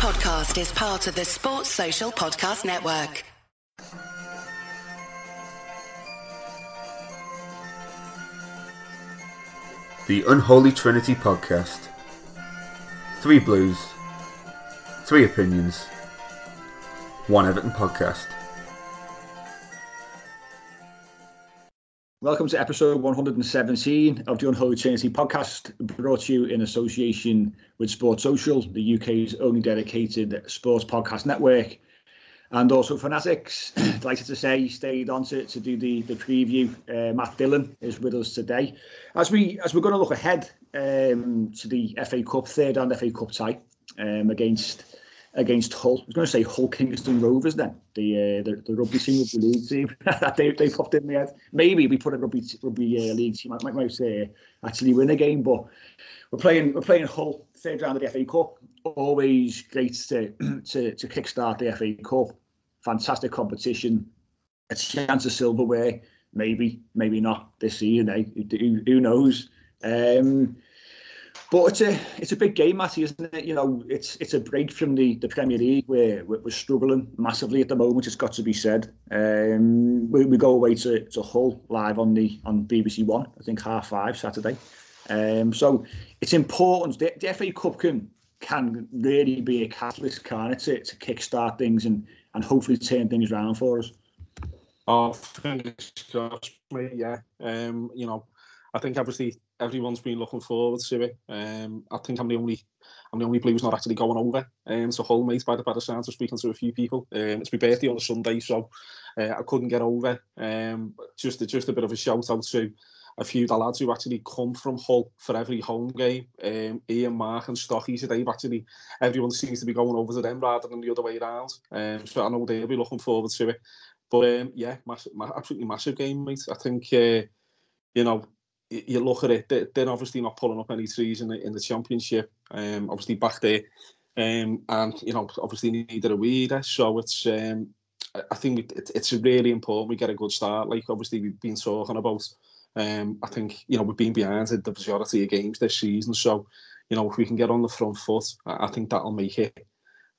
podcast is part of the Sports Social Podcast Network. The Unholy Trinity Podcast. Three Blues, three opinions, one Everton podcast. Welcome to episode 117 of the Unholy Trinity podcast, brought to you in association with Sports Social, the UK's only dedicated sports podcast network, and also Fanatics. Delighted to say stayed on to, to do the, the preview. Uh, Matt Dillon is with us today. As, we, as we're going to look ahead um, to the FA Cup, third and FA Cup tie um, against against Hull. I was going to say Hull Kingston Rovers then, the uh, the, the rugby team league team they, they popped in my head. Maybe we put a rugby rugby uh, league team. Might, might say uh, actually win a game, but we're playing we're playing Hull third round of the FA Cup. Always great to to to kickstart the FA Cup. Fantastic competition. A chance of silverware. Maybe maybe not this season. Eh? Who, who knows? Um, but it's a it's a big game, Matty, isn't it? You know, it's it's a break from the, the Premier League where we're, struggling massively at the moment. It's got to be said. Um, we, we go away to, to Hull live on the on BBC One. I think half five Saturday. Um, so it's important. The, the FA Cup can can really be a catalyst, can it, to, to kickstart things and and hopefully turn things around for us. Oh, fingers crossed, mate. Yeah. Um, you know, I think obviously everyone's been looking forward to it. Um, I think I'm the only I'm the only Blues not actually going over. Um, so Hull mate by the by the sounds of speaking to a few people. Um, it's my birthday on a Sunday, so uh, I couldn't get over. Um, just just a bit of a shout out to a few of the lads who actually come from Hull for every home game. Um, Ian, Mark, and Stocky. So they've actually everyone seems to be going over to them rather than the other way around. Um, so I know they'll be looking forward to it. But um, yeah, massive, absolutely massive game, mate. I think uh, you know you look at it, they're obviously not pulling up any trees in the in the championship. Um, obviously back there, um, and you know obviously neither are we either. So it's um, I think it, it's really important we get a good start. Like obviously we've been talking about. Um, I think you know we've been behind the majority of games this season. So you know if we can get on the front foot, I, I think that'll make it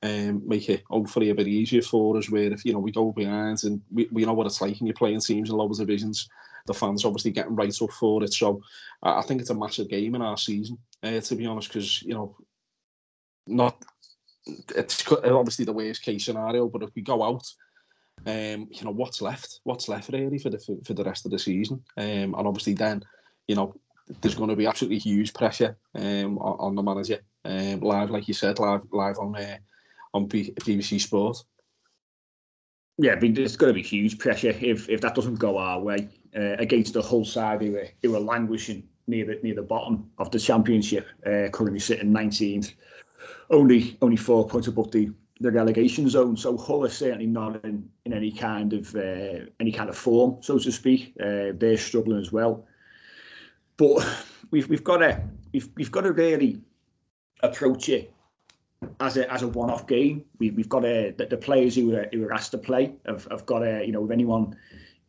um, make it hopefully a bit easier for us. Where if you know we go behind and we, we know what it's like when you're playing teams in lower divisions the fans obviously getting right up for it. So I think it's a massive game in our season, uh, to be honest, because you know, not it's obviously the worst case scenario, but if we go out, um, you know, what's left? What's left really for the for, for the rest of the season? Um, and obviously then, you know, there's going to be absolutely huge pressure um, on, on the manager. Um, live, like you said, live live on uh, on BBC Sport. Yeah, I mean, there's going to be huge pressure if if that doesn't go our way uh, against the Hull side who were who were languishing near the near the bottom of the championship, uh, currently sitting 19th, only only four points above the the relegation zone. So Hull are certainly not in, in any kind of uh, any kind of form, so to speak. Uh, they're struggling as well. But we've we've got to we've we've got to really approach it as a as a one off game. We we've got to the, the players who are who are asked to play have, have got a you know if anyone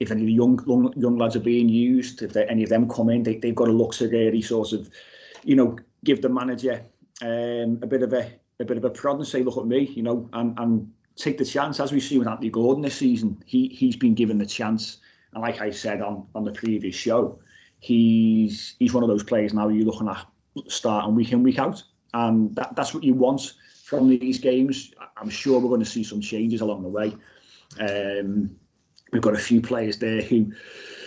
if any of the young young, young lads are being used, if any of them come in, they, they've got to look to really sort of, you know, give the manager um, a bit of a a bit of a prod and say, look at me, you know, and and take the chance as we see with Anthony Gordon this season. He he's been given the chance, and like I said on on the previous show, he's he's one of those players now you're looking at starting week in week out, and that that's what you want from these games. I'm sure we're going to see some changes along the way. Um, we've got a few players there who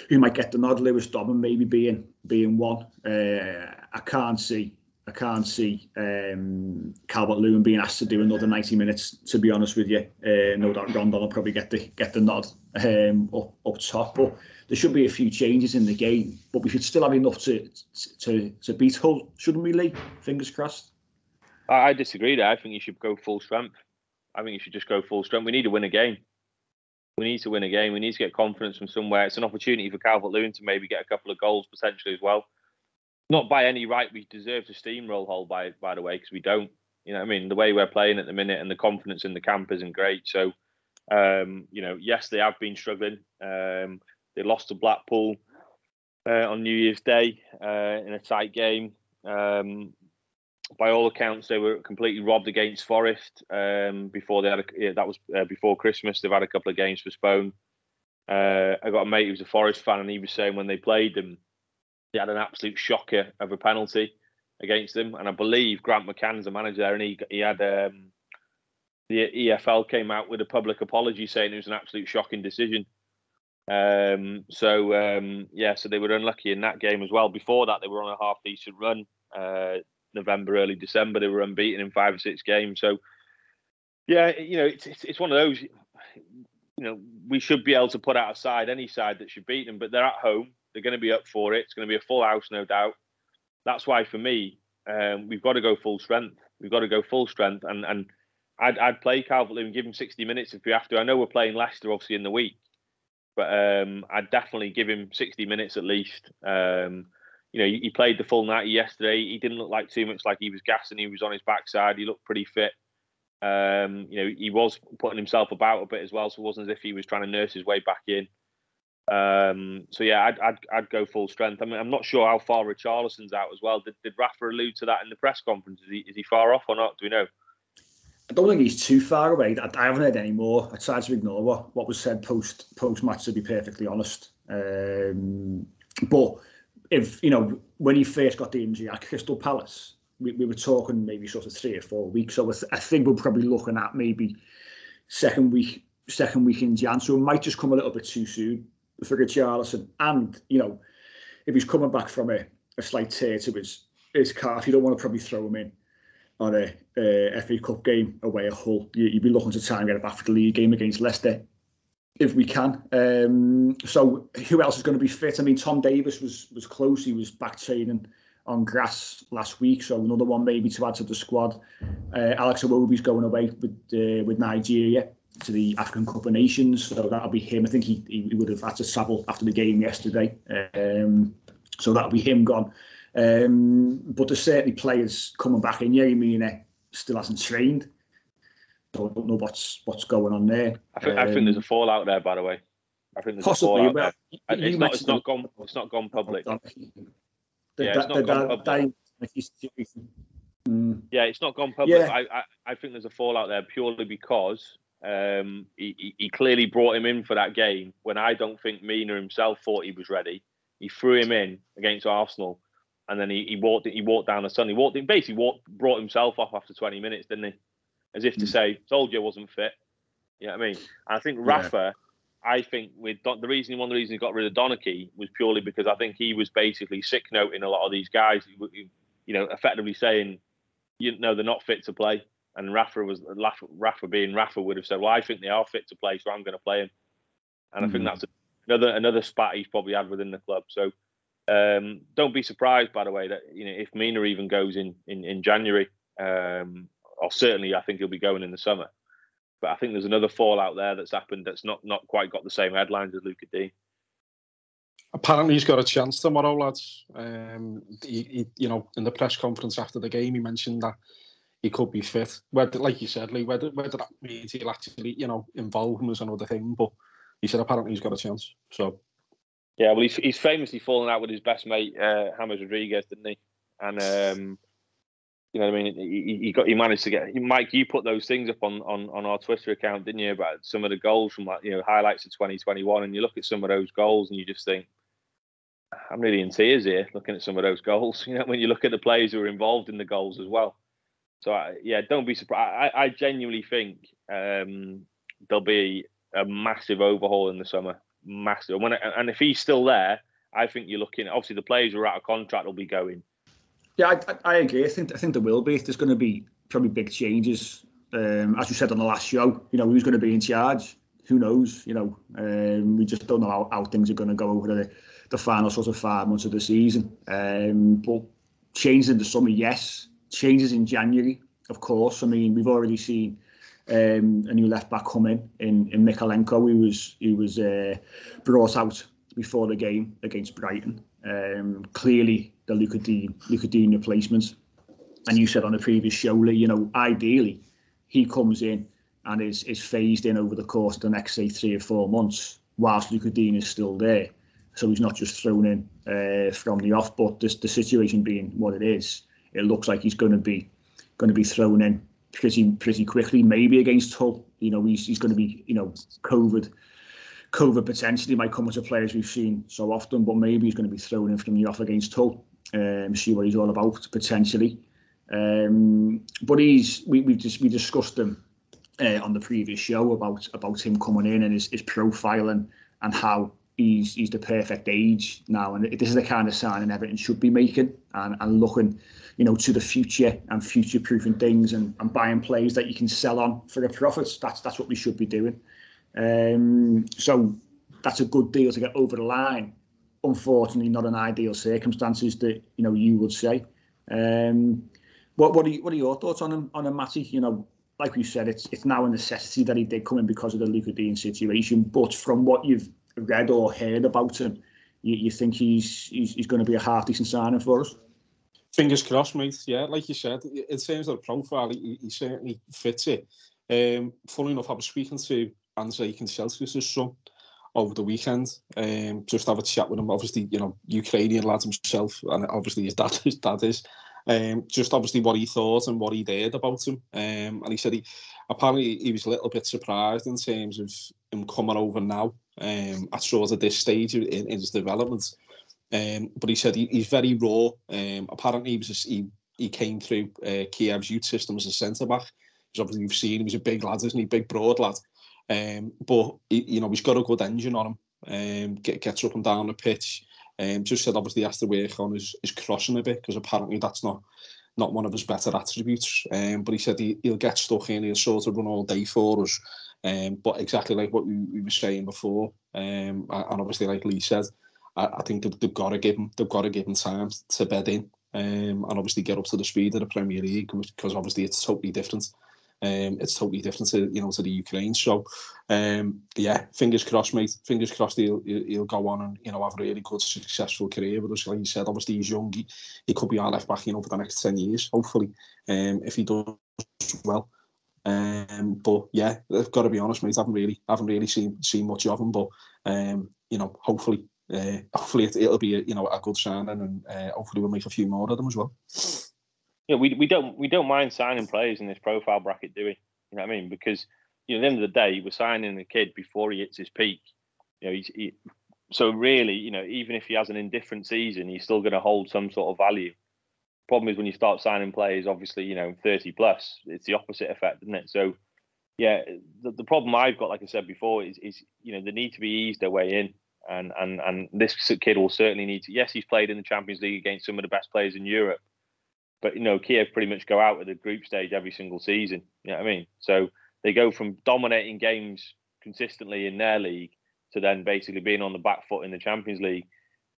who might get the nod. Lewis Dobbin maybe being being one. Uh, I can't see I can't see um, Calvert Lewin being asked to do another 90 minutes. To be honest with you, uh, no doubt Rondon will probably get the get the nod um, up up top. But there should be a few changes in the game. But we should still have enough to to to beat Hull, shouldn't we, Lee? Fingers crossed. I disagree. There, I think you should go full strength. I think you should just go full strength. We need to win a game we need to win a game. We need to get confidence from somewhere. It's an opportunity for Calvert Lewin to maybe get a couple of goals potentially as well. Not by any right we deserve to steamroll Hull by by the way because we don't. You know, I mean, the way we're playing at the minute and the confidence in the camp isn't great. So, um, you know, yes, they have been struggling. Um, they lost to Blackpool uh, on New Year's Day uh, in a tight game. Um, by all accounts, they were completely robbed against Forest um, before they had a, yeah, that was uh, before Christmas. They've had a couple of games postponed. Uh, I got a mate who was a Forest fan, and he was saying when they played them, they had an absolute shocker of a penalty against them. And I believe Grant McCann's the manager there, and he he had um, the EFL came out with a public apology saying it was an absolute shocking decision. Um, so um, yeah, so they were unlucky in that game as well. Before that, they were on a half decent run. Uh, November, early December, they were unbeaten in five or six games. So yeah, you know, it's, it's, it's one of those. You know, we should be able to put out a side, any side that should beat them, but they're at home. They're going to be up for it. It's going to be a full house, no doubt. That's why, for me, um, we've got to go full strength. We've got to go full strength, and and I'd I'd play Calvert Lewin, give him sixty minutes if we have to. I know we're playing Leicester obviously in the week, but um, I'd definitely give him 60 minutes at least. Um, you know, he, played the full 90 yesterday. He didn't look like too much like he was gassing. He was on his backside. He looked pretty fit. Um, you know, he was putting himself about a bit as well, so it wasn't as if he was trying to nurse his way back in. Um, so yeah, I'd, I'd, I'd go full strength. I mean, I'm not sure how far Richarlison's out as well. Did, did Rafa allude to that in the press conference? Is he, is he far off or not? Do we know? I don't think he's too far away. I, I haven't heard any more. I tried to ignore what, what was said post post match, to be perfectly honest. Um, but if you know when he first got the injury at Crystal Palace, we, we were talking maybe sort of three or four weeks. So I think we're probably looking at maybe second week second week in Jan. So it might just come a little bit too soon for Richarlison. And you know, if he's coming back from a, a slight tear to his his calf, you don't want to probably throw him in on a uh, FA Cup game away at Hull. You, would be looking to try and get it back for the league game against Leicester if we can. Um, so who else is going to be fit? I mean, Tom Davies was was close. He was back training on grass last week, so another one maybe to add to the squad. Uh, Alex Iwobi's going away with uh, with Nigeria to the African Cup of Nations, so that'll be him. I think he, he would have had to travel after the game yesterday, um, so that'll be him gone. Um, but there's certainly players coming back in. Yeah, Mina still hasn't trained. So I don't know what's what's going on there. I think, um, I think there's a um, fallout there, by the way. I think there's possibly, a fallout there. It's not, it's not gone. It's not gone public. The, yeah, it's not gone public. Yeah, it's not gone public. Yeah. I, I, I think there's a fallout there purely because um, he, he clearly brought him in for that game when I don't think Mina himself thought he was ready. He threw him in against Arsenal and then he, he walked he walked down the sun. He walked in basically walked, brought himself off after 20 minutes, didn't he? As if to mm. say, told you I wasn't fit. You know what I mean? And I think Rafa, yeah. I think with Don, the reason one of the reasons he got rid of Donachie was purely because I think he was basically sick noting a lot of these guys. You know, effectively saying, you know, they're not fit to play. And Rafa was Rafa, being Rafa would have said, well, I think they are fit to play, so I'm going to play him. And mm-hmm. I think mm. that's another another spat he's probably had within the club. So um, don't be surprised, by the way, that you know if Mina even goes in in, in January, um, or certainly I think he'll be going in the summer. But I think there's another fallout there that's happened that's not not quite got the same headlines as Lucas Digne Apparently, he's got a chance tomorrow, lads. Um, he, he, you know, in the press conference after the game, he mentioned that he could be fit. Whether, like you said, Lee, whether whether that means he'll actually, you know, involve him is another thing. But he said apparently he's got a chance. So yeah, well, he's, he's famously fallen out with his best mate, uh, James Rodriguez, didn't he? And um, you know, what I mean, he, he, got he managed to get Mike. You put those things up on, on on our Twitter account, didn't you? About some of the goals from like you know highlights of 2021, and you look at some of those goals, and you just think, I'm really in tears here looking at some of those goals. You know, when you look at the players who are involved in the goals as well. So I, yeah, don't be surprised. I, I genuinely think um, there'll be a massive overhaul in the summer massive. And, when, and if he's still there, I think you're looking. Obviously, the players who are out of contract will be going. Yeah, I, I agree. I think I think there will be. There's going to be probably big changes. Um, as you said on the last show, you know who's going to be in charge. Who knows? You know, um, we just don't know how, how things are going to go over the, the final sort of five months of the season. Um, but changes in the summer, yes. Changes in January, of course. I mean, we've already seen um, a new left back come in in, in Mykolenko. He was he was uh, brought out before the game against Brighton. Um, clearly, the Lucas Digne, Lucas Digne replacement. And you said on the previous show, Lee, you know, ideally, he comes in and is is phased in over the course of the next say three or four months, whilst Lucas Digne is still there. So he's not just thrown in uh, from the off. But this, the situation being what it is, it looks like he's going to be going to be thrown in pretty pretty quickly. Maybe against Hull, you know, he's he's going to be you know COVID. COVID potentially might come a player as we've seen so often, but maybe he's going to be thrown in from the off against Hull. Um, see what he's all about potentially. Um, but he's we we just we discussed him uh, on the previous show about about him coming in and his, his profile and, and how he's he's the perfect age now, and this is the kind of signing Everton should be making and, and looking, you know, to the future and future proofing things and, and buying players that you can sell on for a profit. That's that's what we should be doing. Um, so that's a good deal to get over the line. Unfortunately, not an ideal circumstances that you know you would say. Um, what what are you, what are your thoughts on him on him, Matty? You know, like we said, it's it's now a necessity that he did come in because of the Lucas Digne situation. But from what you've read or heard about him, you, you think he's, he's he's going to be a half decent signing for us? Fingers crossed, mate. Yeah, like you said, in terms of the profile, he, he certainly fits it. Um, funny enough, I was speaking to Andrei Kanchelskis' son over the weekend. Um, just have a chat with him. Obviously, you know, Ukrainian lad himself, and obviously his dad, his dad is. Um, just obviously what he thought and what he did about him. Um, and he said he apparently he was a little bit surprised in terms of him coming over now um, at sort of this stage in, in his development. Um, but he said he, he's very raw. Um, apparently he was just, he he came through uh, Kiev's youth system as a centre back. Because obviously you've seen he was a big lad, isn't he? Big broad lad. Um, but he, you know he's got a good engine on him. Um, get, gets up and down the pitch. Um, just said obviously he has to work on his, his crossing a bit because apparently that's not not one of his better attributes. Um, but he said he, he'll get stuck in, he'll sort of run all day for us. Um, but exactly like what we, we were saying before, um, and obviously like Lee said, I, I think they've, they've got to give him they've got to give him time to bed in, um, and obviously get up to the speed of the Premier League because obviously it's totally different. Um, it's totally different to you know to the Ukraine. So um, yeah, fingers crossed, mate. Fingers crossed he'll, he'll go on and you know have a really good successful career. But as like you said, obviously he's young. He, he could be our left back you know for the next ten years, hopefully, um, if he does well. Um, but yeah, I've got to be honest, mate. I haven't really, I haven't really seen seen much of him. But um, you know, hopefully, uh, hopefully it, will be a, you know a good signing, and uh, hopefully we'll make a few more of them as well yeah, we we don't we don't mind signing players in this profile bracket, do we? You know what I mean? Because you know, at the end of the day, we're signing a kid before he hits his peak. You know, he's, he, so really, you know, even if he has an indifferent season, he's still going to hold some sort of value. Problem is when you start signing players, obviously, you know, 30 plus, it's the opposite effect, isn't it? So, yeah, the, the problem I've got, like I said before, is is you know they need to be eased their way in, and and and this kid will certainly need to. Yes, he's played in the Champions League against some of the best players in Europe, but you know, Kiev pretty much go out at the group stage every single season. You know what I mean? So they go from dominating games consistently in their league to then basically being on the back foot in the Champions League.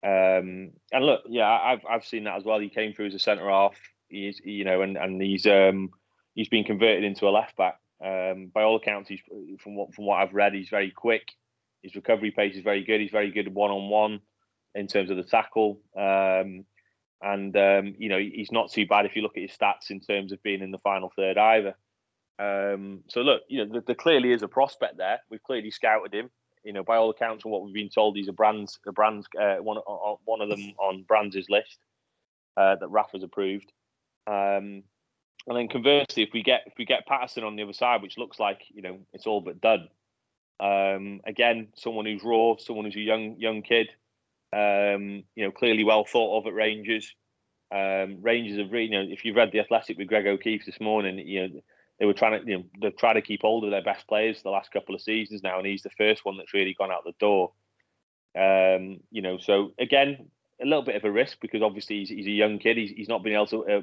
Um, and look, yeah, I've I've seen that as well. He came through as a centre half. He's you know, and and he's um, he's been converted into a left back. Um, by all accounts, he's from what from what I've read, he's very quick. His recovery pace is very good. He's very good one on one in terms of the tackle. Um, and um, you know he's not too bad if you look at his stats in terms of being in the final third either. Um, so look, you know there, clearly is a prospect there. We've clearly scouted him. You know, by all accounts, and what we've been told, he's a brands, a brands, uh, one one of them on Brands' list uh, that Rafa's approved. Um, and then conversely, if we get if we get Patterson on the other side, which looks like you know it's all but done. Um, again, someone who's raw, someone who's a young young kid. Um, you know, clearly well thought of at Rangers. Um, Rangers have really, you know, if you've read the Athletic with Greg O'Keeffe this morning, you know, they were trying to, you know, they've tried to keep hold of their best players the last couple of seasons now, and he's the first one that's really gone out the door. Um, you know, so again, a little bit of a risk because obviously he's, he's a young kid. He's, he's not been able to uh,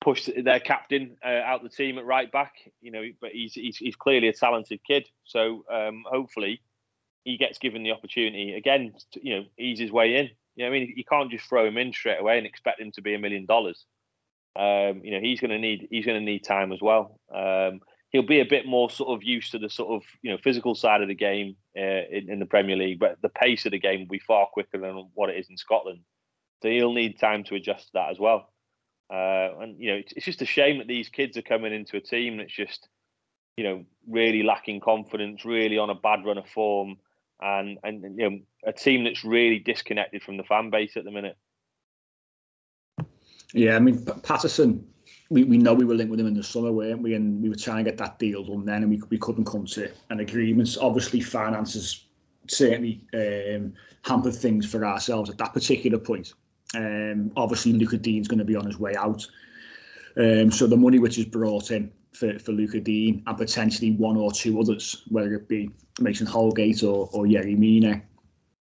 push their captain uh, out the team at right back. You know, but he's he's, he's clearly a talented kid. So um, hopefully he gets given the opportunity again, to, you know, ease his way in. You know, I mean, you can't just throw him in straight away and expect him to be a million dollars. Um, you know, he's going to need he's going to need time as well. Um, he'll be a bit more sort of used to the sort of you know physical side of the game uh, in, in, the Premier League, but the pace of the game will be far quicker than what it is in Scotland. So he'll need time to adjust to that as well. Uh, and you know, it's, it's just a shame that these kids are coming into a team that's just you know really lacking confidence, really on a bad run of form and and you know a team that's really disconnected from the fan base at the minute. Yeah, I mean Patterson. We, we know we were linked with him in the summer, weren't we? And we were trying to get that deal done then, and we, we couldn't come to an agreement. Obviously, finances certainly um, hampered things for ourselves at that particular point. Um, obviously, Lucas Digne's going to be on his way out. Um, so the money which is brought in for, for Lucas Digne and potentially one or two others, whether it be Mason Holgate or, or Yerry Mina,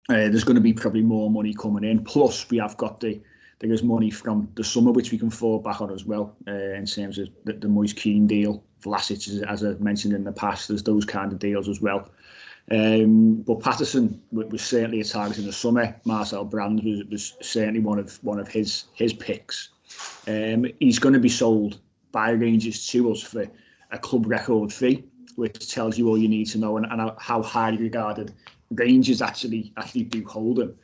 uh, there's going to be probably more money coming in. Plus, we have got the there is money from the summer which we can fall back on as well uh, in terms of the, the Moise Kean deal. Vlasic, as I mentioned in the past, there's those kind of deals as well. Um, but Patterson was certainly a target in the summer. Marcel Brands was, was certainly one of one of his his picks. Um, he's going to be sold by Rangers to us for a club record fee, which tells you all you need to know and, and how highly regarded Rangers actually actually do hold him.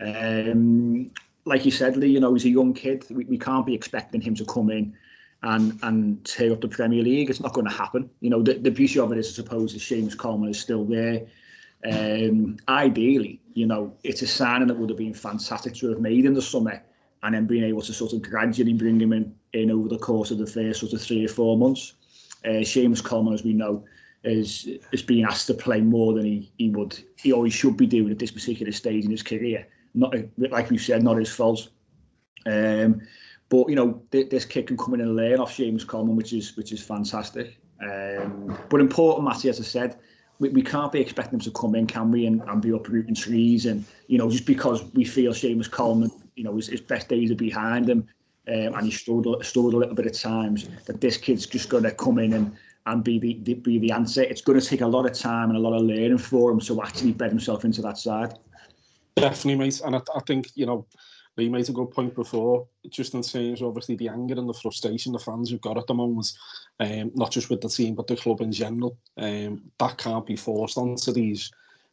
Um, like you said, Lee, you know, he's a young kid. We, we can't be expecting him to come in and and tear up the Premier League. It's not going to happen. You know, the, the beauty of it is, I suppose, is Seamus Coleman is still there. Um, ideally, you know, it's a signing that would have been fantastic to have made in the summer and then being able to sort of gradually bring him in, in over the course of the first sort of three or four months. Uh, Seamus Coleman, as we know, is is being asked to play more than he, he would he always should be doing at this particular stage in his career. Not like we've said, not his fault. Um, but you know, th- this kid can come in and learn off Seamus Coleman, which is which is fantastic. Um, but important, Matty, as I said, we, we can't be expecting them to come in, can we, and, and be uprooting trees and you know just because we feel Seamus Coleman, you know, his, his best days are behind him, um, and he struggled struggled a little bit at times. That this kid's just going to come in and and be the, the be the answer. It's going to take a lot of time and a lot of learning for him to actually bed himself into that side. Definitely, mate. And I, I think you know Lee made a good point before, just in terms of obviously the anger and the frustration the fans have got at the moment, um, not just with the team but the club in general. Um, that can't be forced onto these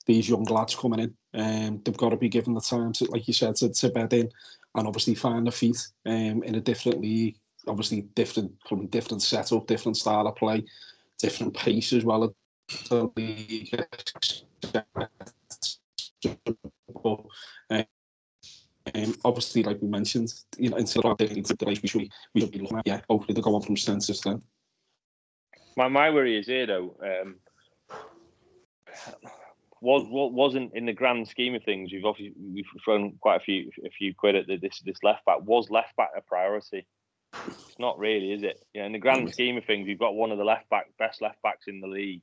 these young lads coming in. Um, they've got to be given the time to, like you said, to, to bed in and obviously find their feet um, in a different league. Obviously, different, probably different setup, different style of play, different pace as well. The. But, um, um, obviously, like we mentioned, you know, instead of daily delays, we should, we should be looking at, yeah, hopefully they go on from strength to strength. My, my worry is here, though, um, was what wasn't in the grand scheme of things. We've obviously we've thrown quite a few a few quid at the, this this left back. Was left back a priority? It's not really, is it? Yeah, in the grand mm. scheme of things, you've got one of the left back best left backs in the league,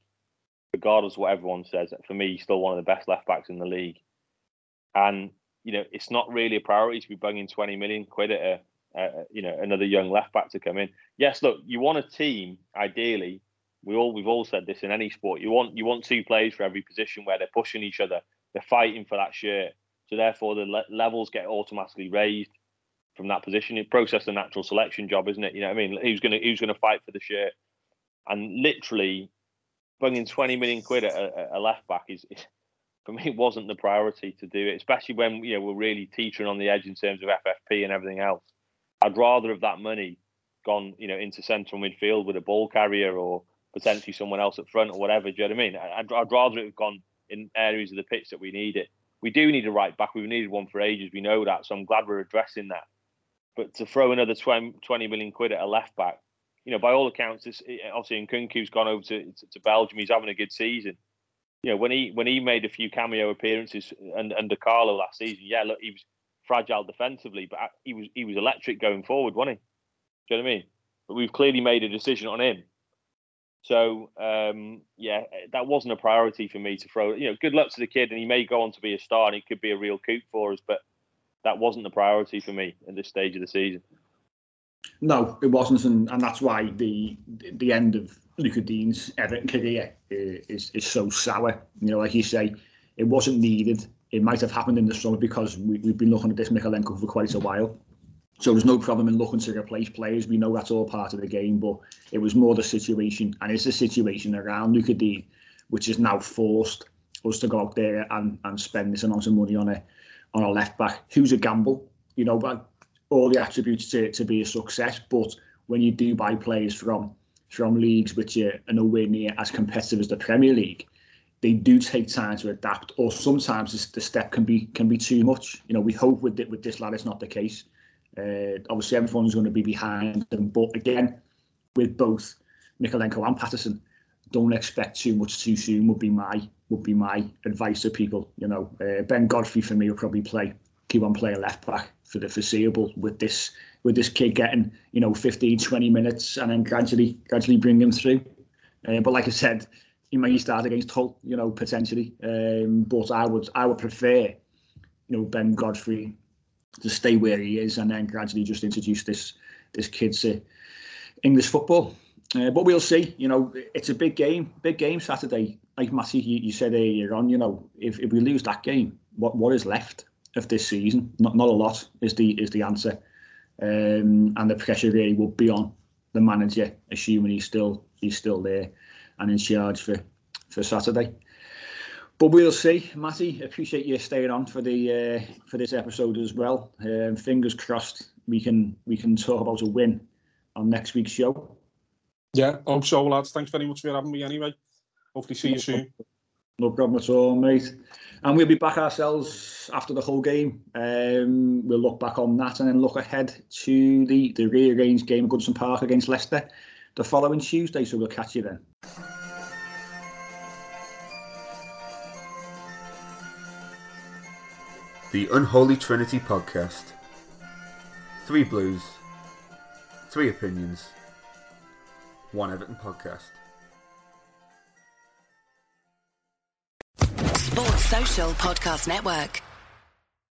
regardless of what everyone says. For me, still one of the best left backs in the league, and you know, it's not really a priority to be bunging 20 million quid at a, a, you know, another young left back to come in. Yes, look, you want a team, ideally, we all we've all said this in any sport. You want you want two players for every position where they're pushing each other, they're fighting for that shirt. So therefore, the le- levels get automatically raised from that position. It process the natural selection job, isn't it? You know what I mean? Who's gonna who's gonna fight for the shirt? And literally, bringing 20 million quid at a, a left back is, is for me wasn't the priority to do it, especially when you know we're really teetering on the edge in terms of FFP and everything else. I'd rather have that money gone, you know, into central midfield with a ball carrier or potentially someone else up front or whatever. Do you know what I mean? I'd, I'd rather it have gone in areas of the pitch that we need it. We do need a right back. We've needed one for ages. We know that. So I'm glad we're addressing that. But to throw another 20, 20 million quid at a left back, you know, by all accounts, this, obviously Nkounkou's gone over to, to, to Belgium. He's having a good season you know, when he when he made a few cameo appearances under, under Carlo last season, yeah, look, he was fragile defensively, but he was he was electric going forward, wasn't he? Do you know what I mean? But we've clearly made a decision on him. So um, yeah, that wasn't a priority for me to throw. You know, good luck to the kid, and he may go on to be a star, and he could be a real coup for us. But that wasn't the priority for me at this stage of the season. No, it wasn't, and, and that's why the the end of Lucas Digne's Everton career is is so sour. You know, like you say, it wasn't needed. It might have happened in the summer because we, we've been looking at this Mykolenko for quite a while. So there's no problem in looking to replace players. We know that's all part of the game, but it was more the situation, and it's the situation around Lucas Digne, which is now forced us to go out there and, and spend this amount of money on a on a left back who's a gamble. You know, but all the attributes to, to be a success. But when you do buy players from from leagues which are nowhere near as competitive as the Premier League, they do take time to adapt, or sometimes the step can be can be too much. You know, we hope with with this lad it's not the case. Uh, obviously, everyone's going to be behind them, but again, with both Mykolenko and Patterson, don't expect too much too soon. Would be my would be my advice to people. You know, uh, Ben Godfrey for me will probably play keep on playing left back for the foreseeable with this with this kid getting you know 15 20 minutes and then gradually gradually bring him through uh, but like I said he may start against Hull you know potentially um, but I would I would prefer you know Ben Godfrey to stay where he is and then gradually just introduce this this kid to English football uh, but we'll see you know it's a big game big game Saturday like Matty you, you said earlier on you know if, if we lose that game what what is left of this season. Not not a lot is the is the answer, um, and the pressure really will be on the manager, assuming he's still he's still there and in charge for for Saturday. But we'll see, Matty. Appreciate you staying on for the uh, for this episode as well. Um, fingers crossed we can we can talk about a win on next week's show. Yeah, hope so, lads. Thanks very much for having me anyway. Hopefully, see you soon. No problem at all, mate. And we'll be back ourselves after the Hull game. Um, we'll look back on that and then look ahead to the, the rearranged game at Goodison Park against Leicester the following Tuesday. So we'll catch you then. The Unholy Trinity Podcast. Three Blues, three opinions, one Everton podcast. Sports Social Podcast Network.